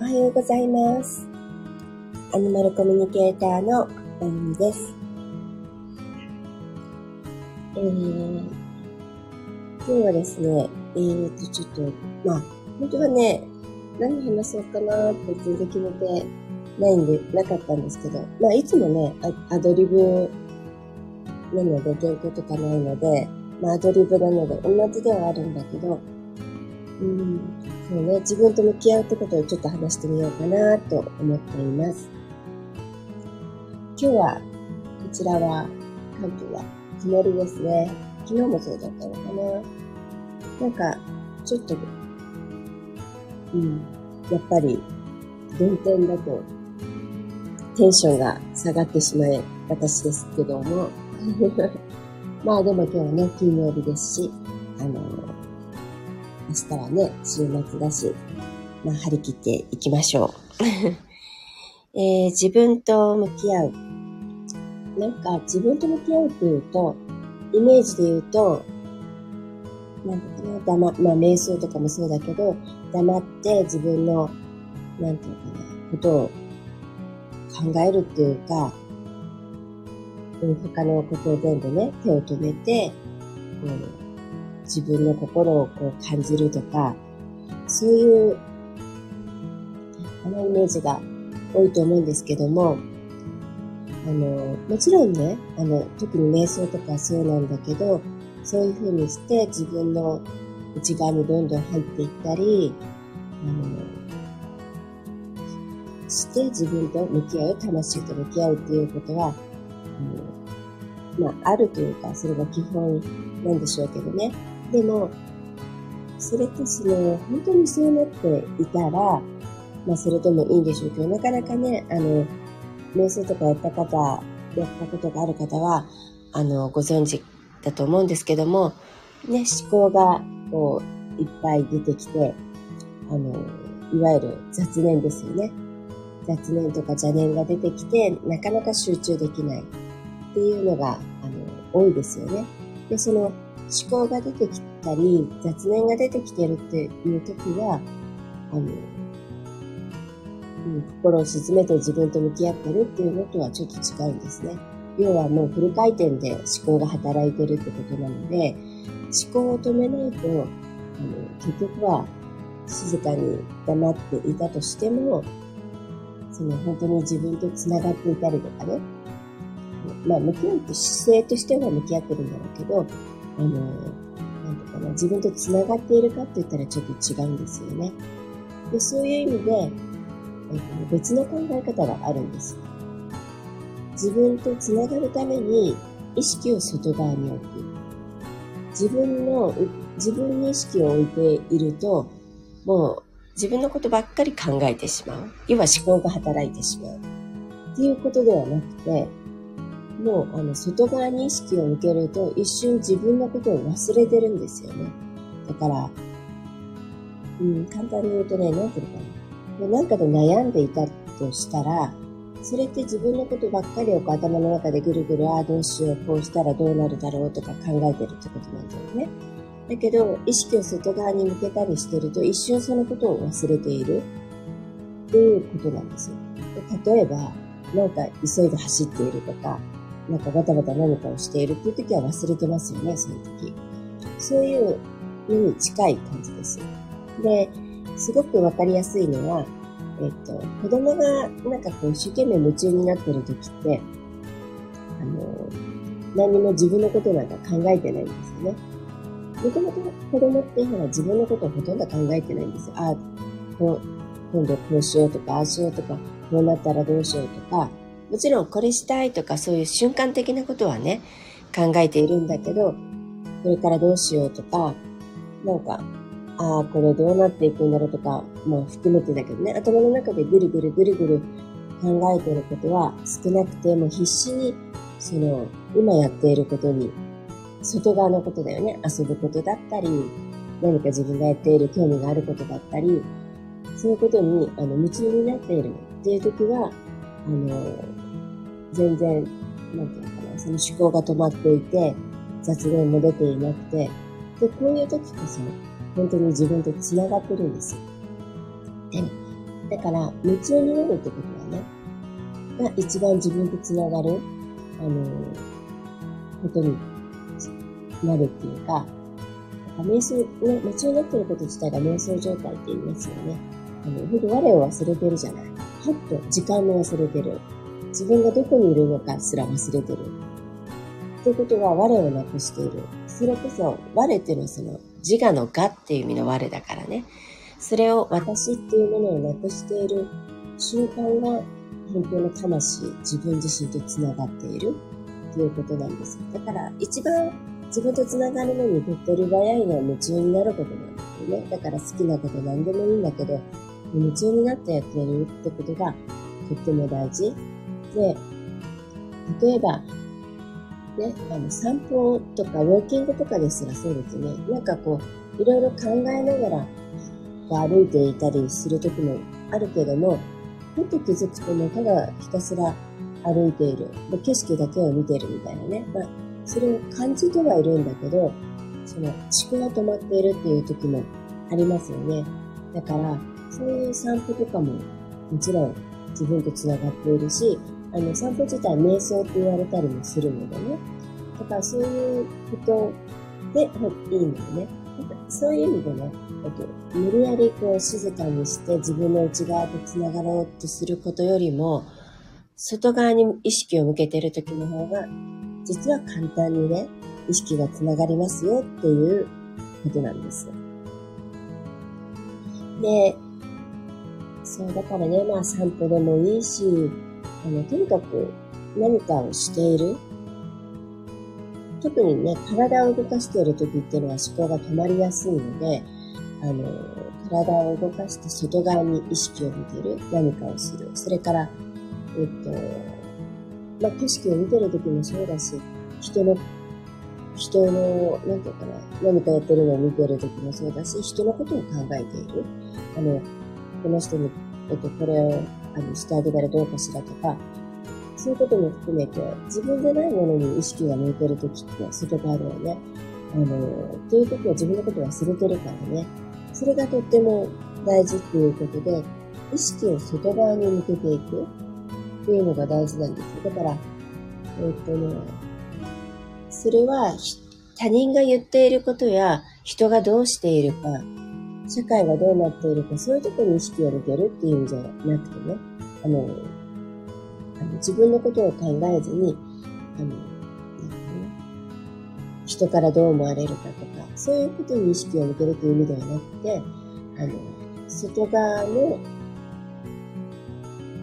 おはようございます。アニマルコミュニケーターのまゆみです。えー、今日はですね、えーと、ちょっと、まあ、本当はね、何話そうかなって全然決めてないんで、なかったんですけど、まあ、いつもね、アドリブなので、原稿とかないので、まあ、アドリブなので、同じではあるんだけど、うん、そうね、自分と向き合うってことをちょっと話してみようかなと思っています。今日は、こちらは、関東は曇りですね。昨日もそうだったのかな。なんか、ちょっと、うん、やっぱり、運転だと、テンションが下がってしまい、私ですけども。まあでも今日はね、金曜日ですし、あの明日はね、週末だし、まあ、張り切っていきましょう。えー、自分と向き合う。なんか、自分と向き合うというと、イメージで言うと、なんだかな、黙、まあ、瞑想とかもそうだけど、黙って自分の、なんていうかな、ことを考えるっていうか、他のことを全部ね、手を止めて、うん自分の心をこう感じるとか、そういう、あのイメージが多いと思うんですけども、あの、もちろんね、あの、特に瞑想とかそうなんだけど、そういうふうにして自分の内側にどんどん入っていったり、あの、して自分と向き合う、魂と向き合うっていうことは、あのまあ、あるというか、それが基本なんでしょうけどね。でも、それとその、本当にそうなっていたら、まあ、それでもいいんでしょうけど、なかなかね、あの、瞑想とかやった方、やったことがある方は、あの、ご存知だと思うんですけども、ね、思考が、こう、いっぱい出てきて、あの、いわゆる雑念ですよね。雑念とか邪念が出てきて、なかなか集中できないっていうのが、あの、多いですよね。で、その、思考が出てきたり、雑念が出てきてるっていう時は、あの、うん、心を沈めて自分と向き合ってるっていうのとはちょっと違うんですね。要はもうフル回転で思考が働いてるってことなので、思考を止めないと、あの、結局は静かに黙っていたとしても、その本当に自分と繋がっていたりとかね、まあ向き合うと姿勢としては向き合ってるんだろうけど、あの、なんとかな、自分と繋がっているかって言ったらちょっと違うんですよね。で、そういう意味で、えっと、別の考え方があるんです。自分と繋がるために意識を外側に置く。自分の、自分に意識を置いていると、もう自分のことばっかり考えてしまう。要は思考が働いてしまう。っていうことではなくて、もう、あの、外側に意識を向けると、一瞬自分のことを忘れてるんですよね。だから、うん、簡単に言うとね、なんていうのかな。もうなんかで悩んでいたとしたら、それって自分のことばっかりを頭の中でぐるぐる、ああ、どうしよう、こうしたらどうなるだろうとか考えてるってことなんだよね。だけど、意識を外側に向けたりしてると、一瞬そのことを忘れているっていうことなんですよ。で例えば、なんか急いで走っているとか、なんかバタバタ何かをしているっていう時は忘れてますよね、そういう時。そういうのに近い感じです。で、すごくわかりやすいのは、えっと、子供がなんかこう一生懸命夢中になってる時って、あの、何も自分のことなんか考えてないんですよね。もともと子供ってほら自分のことをほとんど考えてないんですよ。ああ、今度こうしようとか、ああしようとか、こうなったらどうしようとか、もちろんこれしたいとかそういう瞬間的なことはね、考えているんだけど、これからどうしようとか、なんか、ああ、これどうなっていくんだろうとか、もう含めてだけどね、頭の中でぐるぐるぐるぐる考えてることは少なくて、もう必死に、その、今やっていることに、外側のことだよね、遊ぶことだったり、何か自分がやっている興味があることだったり、そういうことに、あの、夢中になっているっていう時は、あの、全然、なんていうのかな、その思考が止まっていて、雑念も出ていなくて、で、こういう時こそ、本当に自分と繋がってるんですよ。で、だから、夢中になるってことはね、が一番自分とつながる、あの、ことになるっていうか、瞑想、ね、夢中になってること自体が瞑想状態って言いますよね。あの、ほんと我を忘れてるじゃない。はっと時間も忘れてる。自分がどこにいるのかすら忘れてる。ってことは我をなくしている。それこそ我っていうのはその自我の我っていう意味の我だからね。それを私っていうものをなくしている瞬間が本当の魂、自分自身と繋がっているっていうことなんですだから一番自分と繋がるのに手っ取り早いのは夢中になることなんですよね。だから好きなこと何でもいいんだけど、夢中になってやってるってことがとっても大事。で、例えば、ね、あの散歩とかウォーキングとかですらそうですね。なんかこう、いろいろ考えながら歩いていたりする時もあるけども、ふっと気づくともうただひたすら歩いている。で景色だけを見てるみたいなね。まあ、それを感じてはいるんだけど、その思考が止まっているっていう時もありますよね。だから、そういう散歩とかももちろん自分と繋がっているし、あの、散歩自体瞑想って言われたりもするのでね。だからそういうことでいいのよね。そういう意味でね、と、無理やりこう静かにして自分の内側と繋がろうとすることよりも、外側に意識を向けてる時の方が、実は簡単にね、意識が繋がりますよっていうことなんです。で、そう、だからね、まあ散歩でもいいし、あの、とにかく何かをしている。特にね、体を動かしている時っていうのは思考が止まりやすいので、あの、体を動かして外側に意識を向ける。何かをする。それから、えっと、まあ、景色を見てる時もそうだし、人の、人の、なんていうかな、何かやってるのを見てる時もそうだし、人のことを考えている。あの、この人に、えっと、これを、あの、してあげたらどうかしらとか、そういうことも含めて、自分でないものに意識が向いてる時って、外側ではね、あの、という時は自分のこと忘れてるからね、それがとっても大事っていうことで、意識を外側に向けていく。っていうのが大事なんですよ。だから、えー、っとね、それは他人が言っていることや人がどうしているか、社会がどうなっているか、そういうところに意識を向けるっていうんじゃなくてね、あの、あの自分のことを考えずに、あの、人からどう思われるかとか、そういうことに意識を向けるという意味ではなくて、あの、外側の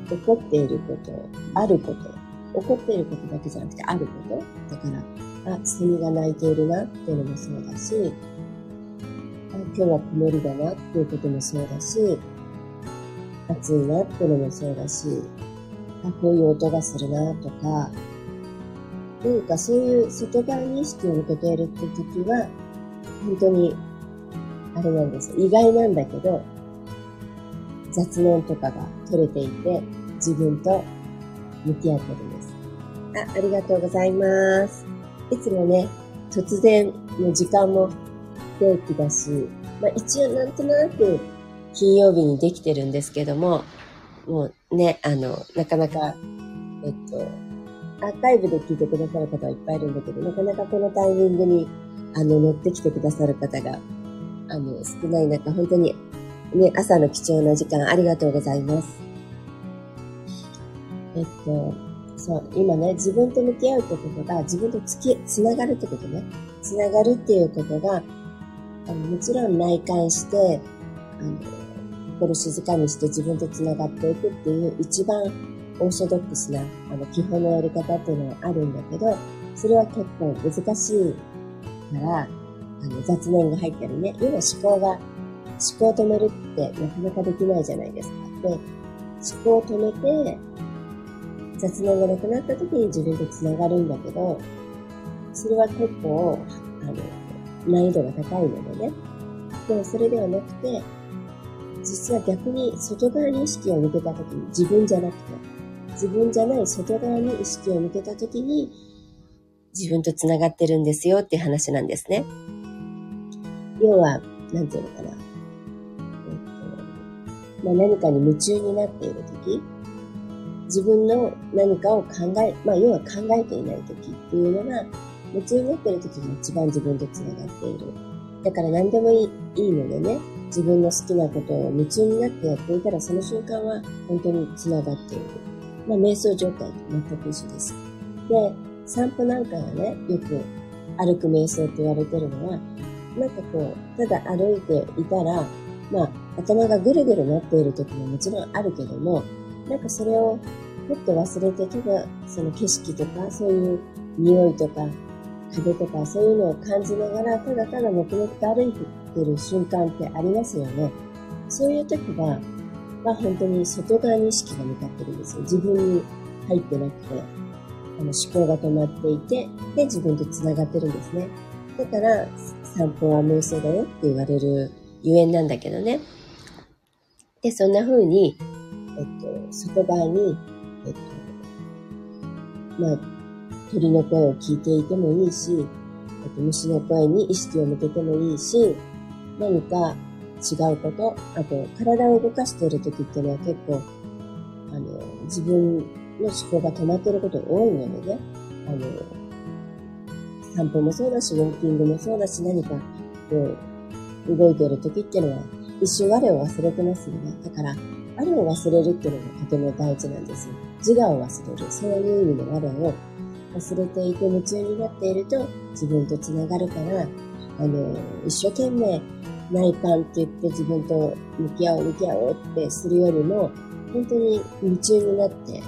起こっていること、あること、起こっていることだけじゃなくてあること。だから、あ、セミが鳴いているなっていうのもそうだし、今日は曇りだなっていうこともそうだし、暑いなっていうのもそうだし、あ、こういう音がするなとか、なんかそういう外側に意識を向けているって時は、本当に、あれなんです意外なんだけど、雑念とかが取れていて、自分と向き合ってるんです。あ、ありがとうございます。いつもね、突然の時間も不定期だし、まあ一応なんとなく金曜日にできてるんですけども、もうね、あの、なかなか、えっと、アーカイブで聞いてくださる方はいっぱいいるんだけど、なかなかこのタイミングに、あの、乗ってきてくださる方が、あの、少ない中、本当に、ね、朝の貴重な時間ありがとうございます。えっと、そう、今ね、自分と向き合うってことが、自分とつき、つながるってことね。つながるっていうことが、あのもちろん内観して、あの、心静かにして自分とつながっていくっていう一番オーソドックスな、あの、基本のやり方っていうのはあるんだけど、それは結構難しいから、あの、雑念が入ったりね、要は思考が、思考を止めるってなかなかできないじゃないですか。で、思考を止めて、雑念がなくなった時に自分と繋がるんだけど、それは結構、あの、難易度が高いのでね。でもそれではなくて、実は逆に外側に意識を向けた時に自分じゃなくて、自分じゃない外側に意識を向けた時に自分と繋がってるんですよっていう話なんですね。要は、なんていうのかな。えっと、まあ、何かに夢中になっている時、自分の何かを考え、まあ、要は考えていない時っていうのが、夢中になってる時が一番自分と繋がっている。だから何でもいいいいのでね、自分の好きなことを夢中になってやっていたら、その瞬間は本当に繋がっている。まあ、瞑想状態と全く一緒です。で、散歩なんかがね、よく歩く瞑想って言われてるのは、なんかこう、ただ歩いていたら、まあ、頭がぐるぐるなっている時ももちろんあるけども、なんかそれをふっと忘れて、ただその景色とか、そういう匂いとか、風とか、そういうのを感じながら、ただただ黙々と歩いてる瞬間ってありますよね。そういう時は、は本当に外側に意識が向かってるんですよ。自分に入ってなくて、あの思考が止まっていて、で、自分と繋がってるんですね。だから、散歩は瞑想だよって言われるゆえんなんだけどね。で、そんな風に、えっと、外側にえっと、まあ、鳥の声を聞いていてもいいし、えっと、虫の声に意識を向けてもいいし、何か違うこと、あと、体を動かしている時っていうのは結構、あの、自分の思考が止まっていること多いのでね、あの、散歩もそうだし、ウォーキングもそうだし、何か、こう、動いている時っていうのは、一瞬我を忘れてますよね。だから、我を忘れるっていうのがとても大事なんですよ。自我を忘れる。そういう意味の我を忘れていて夢中になっていると自分と繋がるから、あの、一生懸命内観って言って自分と向き合おう向き合おうってするよりも、本当に夢中になって、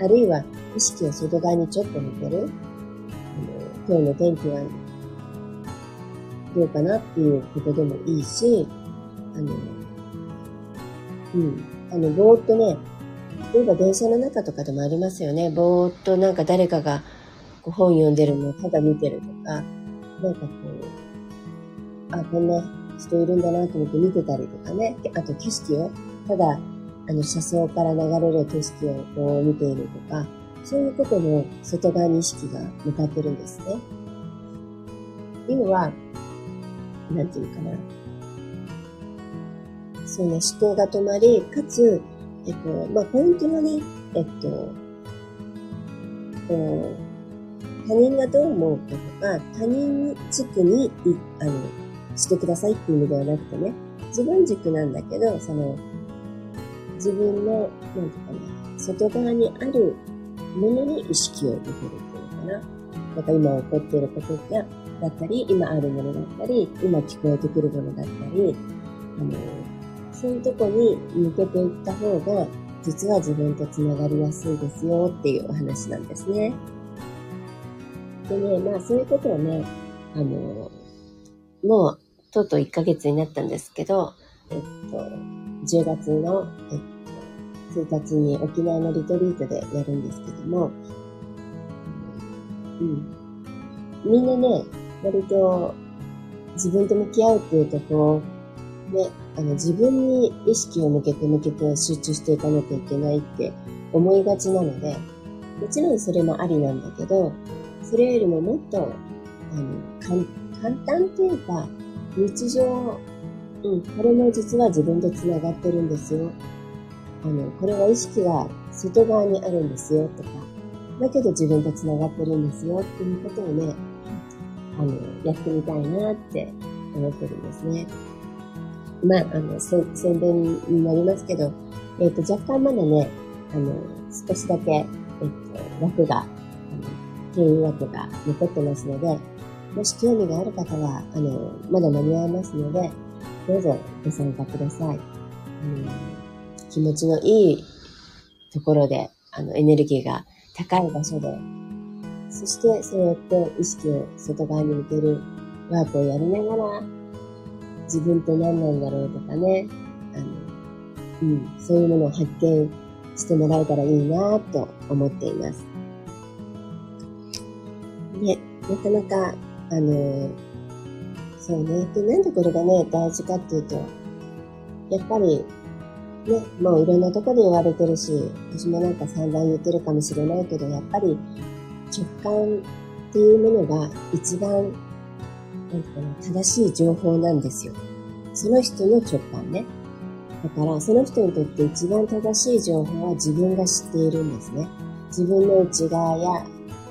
あるいは意識を外側にちょっと向ける。あの今日の天気はどうかなっていうことでもいいし、あの、うん。あの、ぼーっとね、例えば電車の中とかでもありますよね。ぼーっとなんか誰かがこう本読んでるのをただ見てるとか、なんかこう、あ、こんな人いるんだなと思って見てたりとかね。あと景色を、ただ、あの、車窓から流れる景色をこう見ているとか、そういうことの外側に意識が向かってるんですね。要は、なんていうかな。そうね、思考が止まり、かつ、えっと、まあ、ポイントはね、えっと、こう、他人がどう思うかとか、他人軸に、あの、してくださいっていう意味ではなくてね、自分軸なんだけど、その、自分の、なんていうかな、外側にあるものに意識を向けるっていうのかな。なんか今起こっていることが、だったり、今あるものだったり、今聞こえてくるものだったり、あの、そういうとこに向けていった方が、実は自分と繋がりやすいですよっていうお話なんですね。でね、まあそういうことをね、あの、もうとうとう1ヶ月になったんですけど、えっと、10月の、えっと、1日に沖縄のリトリートでやるんですけども、うん。みんなね、割と自分と向き合うっていうとこね、あの自分に意識を向けて向けて集中していかなきゃいけないって思いがちなので、もちろんそれもありなんだけど、それよりももっと、あの、簡単っていうか、日常、うん、これも実は自分と繋がってるんですよ。あの、これは意識が外側にあるんですよとか、だけど自分と繋がってるんですよっていうことをね、あの、やってみたいなって思ってるんですね。まあ、あの、宣伝になりますけど、えっ、ー、と、若干まだね、あの、少しだけ、えっ、と、枠が、あの、定員枠が残ってますので、もし興味がある方は、あの、まだ間に合いますので、どうぞご参加ください。うん、気持ちのいいところで、あの、エネルギーが高い場所で、そして、そうやって意識を外側に向けるワークをやりながら、自分って何なんだろうとかね、あの、うん、そういうものを発見してもらえたらいいなと思っています。ね、なかなか、あの、そうね。で、なんでこれがね、大事かっていうと、やっぱり、ね、もういろんなとこで言われてるし、私もなんか散々言ってるかもしれないけど、やっぱり直感っていうものが一番なんかな、正しい情報なんですよ。その人の直感ね。だからその人にとって一番正しい情報は自分が知っているんですね。自分の内側や、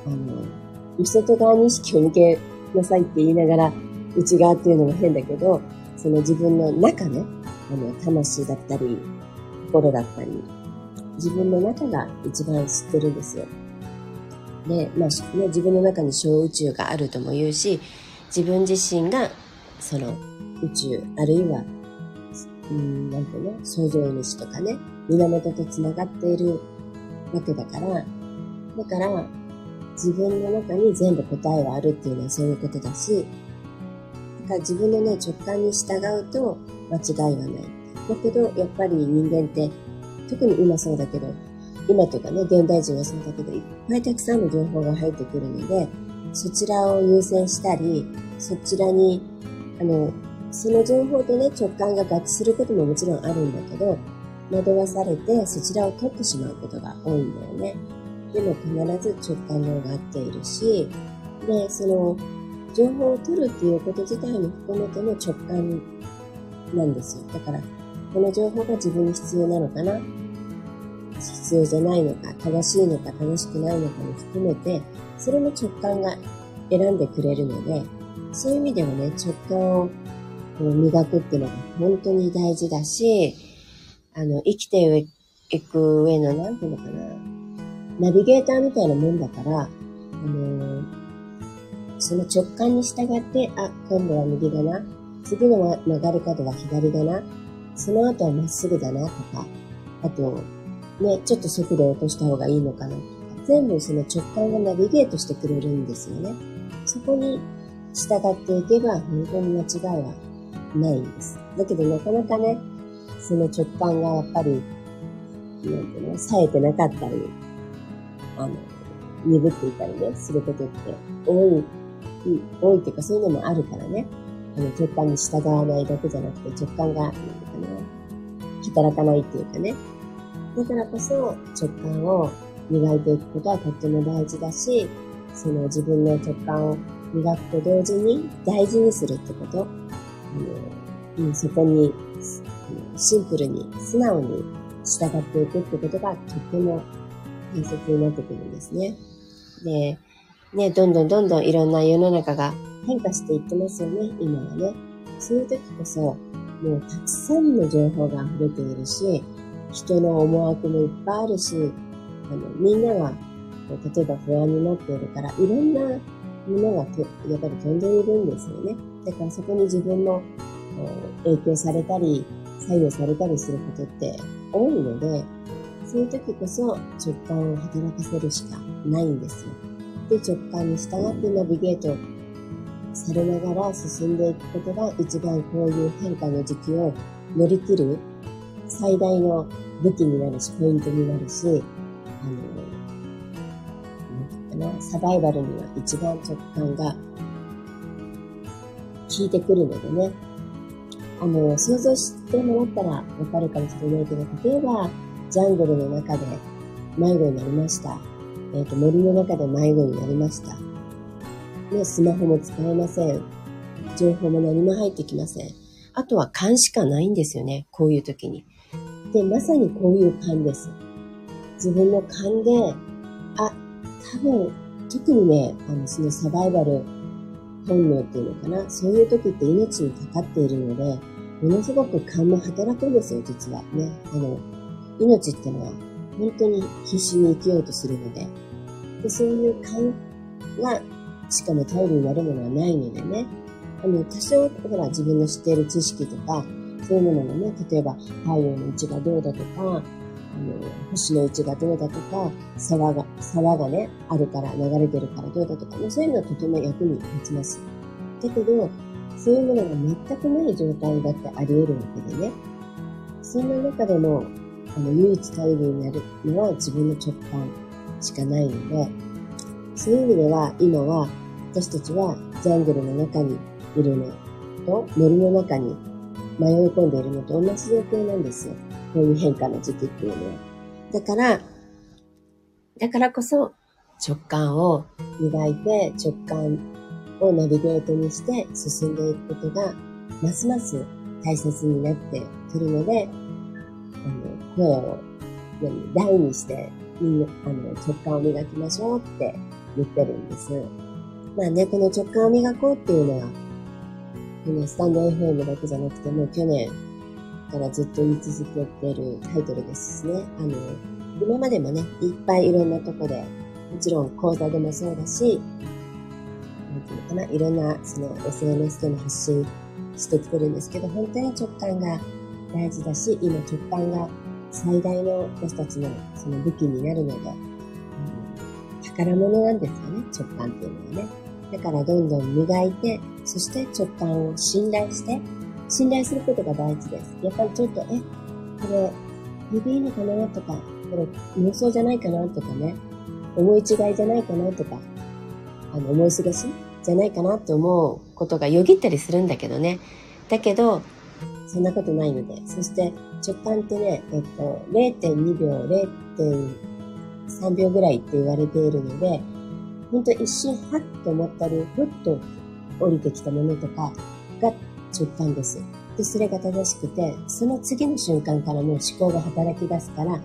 あの、外側に意識を向けなさいって言いながら、内側っていうのも変だけど、その自分の中ね、あの、魂だったり、心だったり、自分の中が一番知ってるんですよ。で、まあ、ね、自分の中に小宇宙があるとも言うし、自分自身が、その、宇宙、あるいはうん、なんていうの創造主とかね、源と繋がっているわけだから、だから、自分の中に全部答えはあるっていうのはそういうことだし、だから自分のね、直感に従うと間違いはない。だけど、やっぱり人間って、特に今そうだけど、今というかね、現代人はそうだけど、いっぱいたくさんの情報が入ってくるので、そちらを優先したり、そちらに、あの、その情報とね、直感が合致することももちろんあるんだけど、惑わされてそちらを取ってしまうことが多いんだよね。でも必ず直感の方が合っているし、で、その、情報を取るっていうこと自体も含めての直感なんですよ。だから、この情報が自分に必要なのかな？必要じゃないのか、正しいのか正しくないのかも含めて、それも直感が選んでくれるので、そういう意味ではね、直感を磨くっていうのが本当に大事だし、あの、生きていく上の、なんていうのかな、ナビゲーターみたいなもんだから、あのその直感に従って、あ、今度は右だな、次の曲がる角は左だな、その後はまっすぐだなとか、あと、ね、ちょっと速度を落とした方がいいのかなと、全部その直感がナビゲートしてくれるんですよね。そこに従っていけば、本当に間違いはないんです。だけどなかなかね、その直感がやっぱり、なんていうの、冴えてなかったり、あの、鈍っていたりね、することって多い、多いっていうかそういうのもあるからね、あの、直感に従わないだけじゃなくて、直感が、なんていうかな、働かないっていうかね。だからこそ、直感を磨いていくことはとっても大事だし、その自分の直感を磨くと同時に大事にするってこと。あの、うん、そこに、シンプルに、素直に従っていくってことがとっても大切になってくるんですね。で、ね、どんどんどんどんいろんな世の中が変化していってますよね、今はね。そういう時こそ、もうたくさんの情報が溢れているし、人の思惑もいっぱいあるし、あの、みんなが、例えば不安になっているから、いろんなものがやっぱり飛んでいるんですよね。だからそこに自分も影響されたり、左右されたりすることって多いので、そういう時こそ直感を働かせるしかないんですよ。で、直感に従ってナビゲートされながら進んでいくことが一番こういう変化の時期を乗り切る最大の武器になるし、ポイントになるし、あの、なんかな、サバイバルには一番直感が効いてくるのでね、あの、想像してもらったらわかるかもしれないけど、例えば、ジャングルの中で迷子になりました。えっ、ー、と、森の中で迷子になりました。ね、スマホも使えません。情報も何も入ってきません。あとは勘しかないんですよね。こういう時に。で、まさにこういう勘です。自分の勘で、あ、多分、特にね、あの、そのサバイバル本能っていうのかな。そういう時って命にかかっているので、ものすごく勘も働くんですよ、実は。ね。あの、命ってのは本当に必死に生きようとするので。でそういう勘が、しかも頼りになるものはないのでね。あの、多少、ほら、自分の知っている知識とか、そういうものがね、例えば、太陽の位置がどうだとか、あの、星の位置がどうだとか、沢が、沢がね、あるから流れてるからどうだとか、ね、そういうのはとても役に立ちます。だけど、そういうものが全くない状態だってあり得るわけでね。そんな中でも、あの、唯一頼りになるのは自分の直感しかないので、そういう意味では、今は、私たちはジャングルの中にいるのと、森の中に迷い込んでいるのと同じ状況なんですよ。こういう変化の時期っていうのは。だから、だからこそ直感を磨いて直感をナビゲートにして進んでいくことがますます大切になってくるので、あの、声を、何、大にして、みんな、あの、直感を磨きましょうって言ってるんです。まあね、この直感を磨こうっていうのは、このスタンド FM だけじゃなくても去年からずっと言い続けてるタイトルですね。あの、今までもね、いっぱいいろんなとこで、もちろん講座でもそうだし、なんていうのかな、いろんなその SNS でも発信してきてるんですけど、本当に直感が大事だし、今直感が最大の私たちのその武器になるので、うん、宝物なんですよね、直感っていうのはね。だからどんどん磨いて、そして直感を信頼して、信頼することが大事です。やっぱりちょっと、え、これ、指いいのかなとか、これ妄想じゃないかなとかね、思い違いじゃないかなとか、あの、思い過ごしじゃないかなって思うことがよぎったりするんだけどね。だけど、そんなことないので。そして直感ってね、えっと、0.2秒、0.3秒ぐらいって言われているので、ほんと一瞬はっと思ったり、ふっと降りてきたものとかが直感です。で、それが正しくて、その次の瞬間からもう思考が働き出すから、あ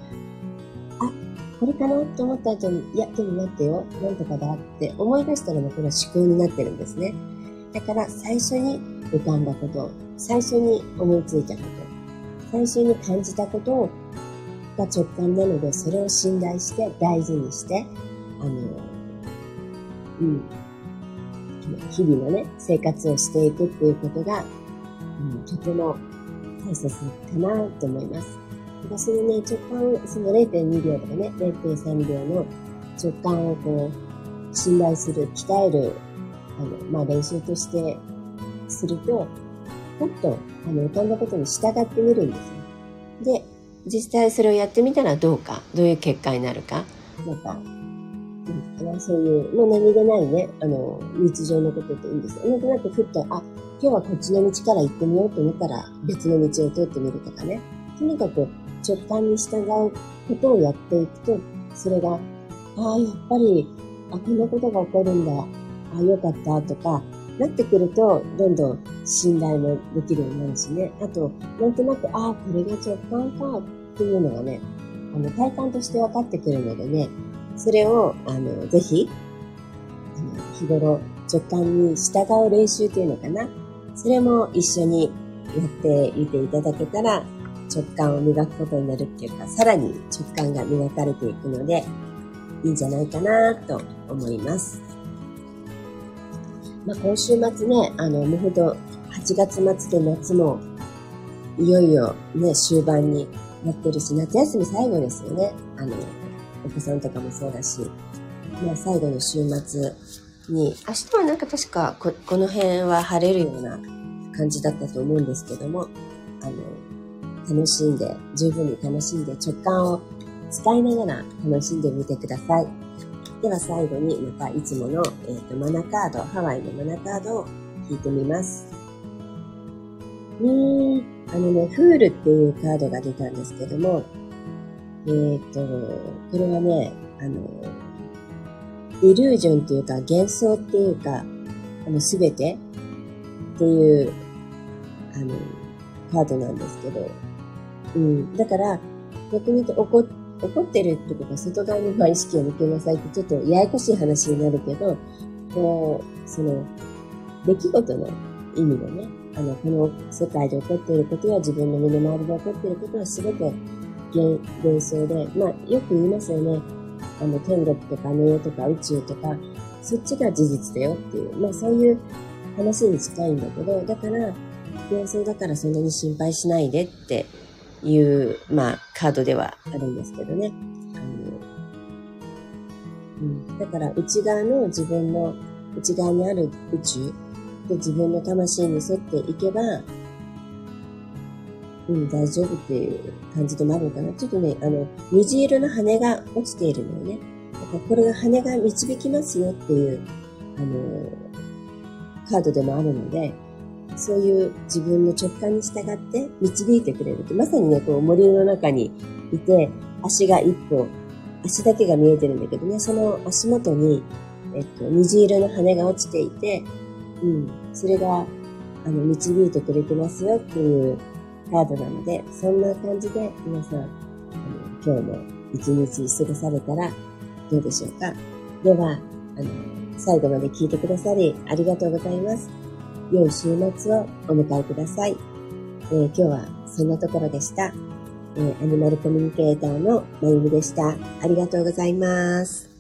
これかなと思った後に、いや、でも待ってよ、なんとかだって思い出したらもうこれは思考になってるんですね。だから最初に浮かんだこと、最初に思いついたこと、最初に感じたことをが直感なので、それを信頼して大事にして、あの、うん、日々のね、生活をしていくっていうことが、うん、とても大切かなと思います。そのね、直感、その0.2秒とかね、0.3秒の直感をこう、信頼する、鍛える、あの、まあ、練習としてすると、もっと、あの、浮かんだことに従ってみるんですよ。で、実際それをやってみたらどうか、どういう結果になるか、なんか、なんかな、そういう、もう何気ないね、あの、日常のことでいいんですよ。なんとなくふっと、あ、今日はこっちの道から行ってみようと思ったら別の道を通ってみるとかね。とにかく直感に従うことをやっていくと、それが、ああ、やっぱり、あ、こんなことが起こるんだ。ああ、よかったとか、なってくると、どんどん信頼もできるようになるしね。あと、なんとなく、ああ、これが直感かっていうのがね、あの、体感として分かってくるのでね、それを、あの、ぜひ、日頃直感に従う練習っていうのかな。それも一緒にやってみていただけたら直感を磨くことになるっていうか、さらに直感が磨かれていくので、いいんじゃないかなと思います。まあ、今週末ね、あの、もうほんと8月末で夏もいよいよね、終盤になってるし、夏休み最後ですよね。あの、お子さんとかもそうだし、まあ、最後の週末に、明日はなんか確かここの辺は晴れるような感じだったと思うんですけども、あの、楽しんで、十分に楽しんで直感を使いながら楽しんでみてください。では最後にまたいつもの、えーと、マナカード、ハワイのマナカードを引いてみます。えー、あのね、フールっていうカードが出たんですけども、えっ、ー、と、これはね、あの、イリュージョンというか幻想っていうか、あの、すべてっていう、あの、カードなんですけど、うん。だから、逆に言うと怒怒ってるってことは外側にま意識を向けなさいってちょっとややこしい話になるけど、こう、その、出来事の意味でね、あの、この世界で起こっていることや自分の身の回りで起こっていることは全て幻幻想で、まあ、よく言いますよね。あの、天国とか能とか宇宙とか、そっちが事実だよっていう、まあそういう話に近いんだけど、だから、幻想だからそんなに心配しないでっていう、まあ、カードではあるんですけどね。あのうん、だから、内側の自分の、内側にある宇宙で自分の魂に沿っていけば、うん、大丈夫っていう感じでもあるのかな。ちょっとね、あの、虹色の羽が落ちているのよね。だからこれが羽が導きますよっていう、あの、カードでもあるので、そういう自分の直感に従って導いてくれるって、まさにね、こう森の中にいて、足が一歩、足だけが見えてるんだけどね、その足元に、えっと、虹色の羽が落ちていて、うん、それが、あの、導いてくれてますよっていうカードなので、そんな感じで皆さん、あの今日も一日過ごされたらどうでしょうか？では、あの、最後まで聞いてくださりありがとうございます。良い週末をお迎えください。えー、今日はそんなところでした。えー、アニマルコミュニケーターのまゆみでした。ありがとうございます。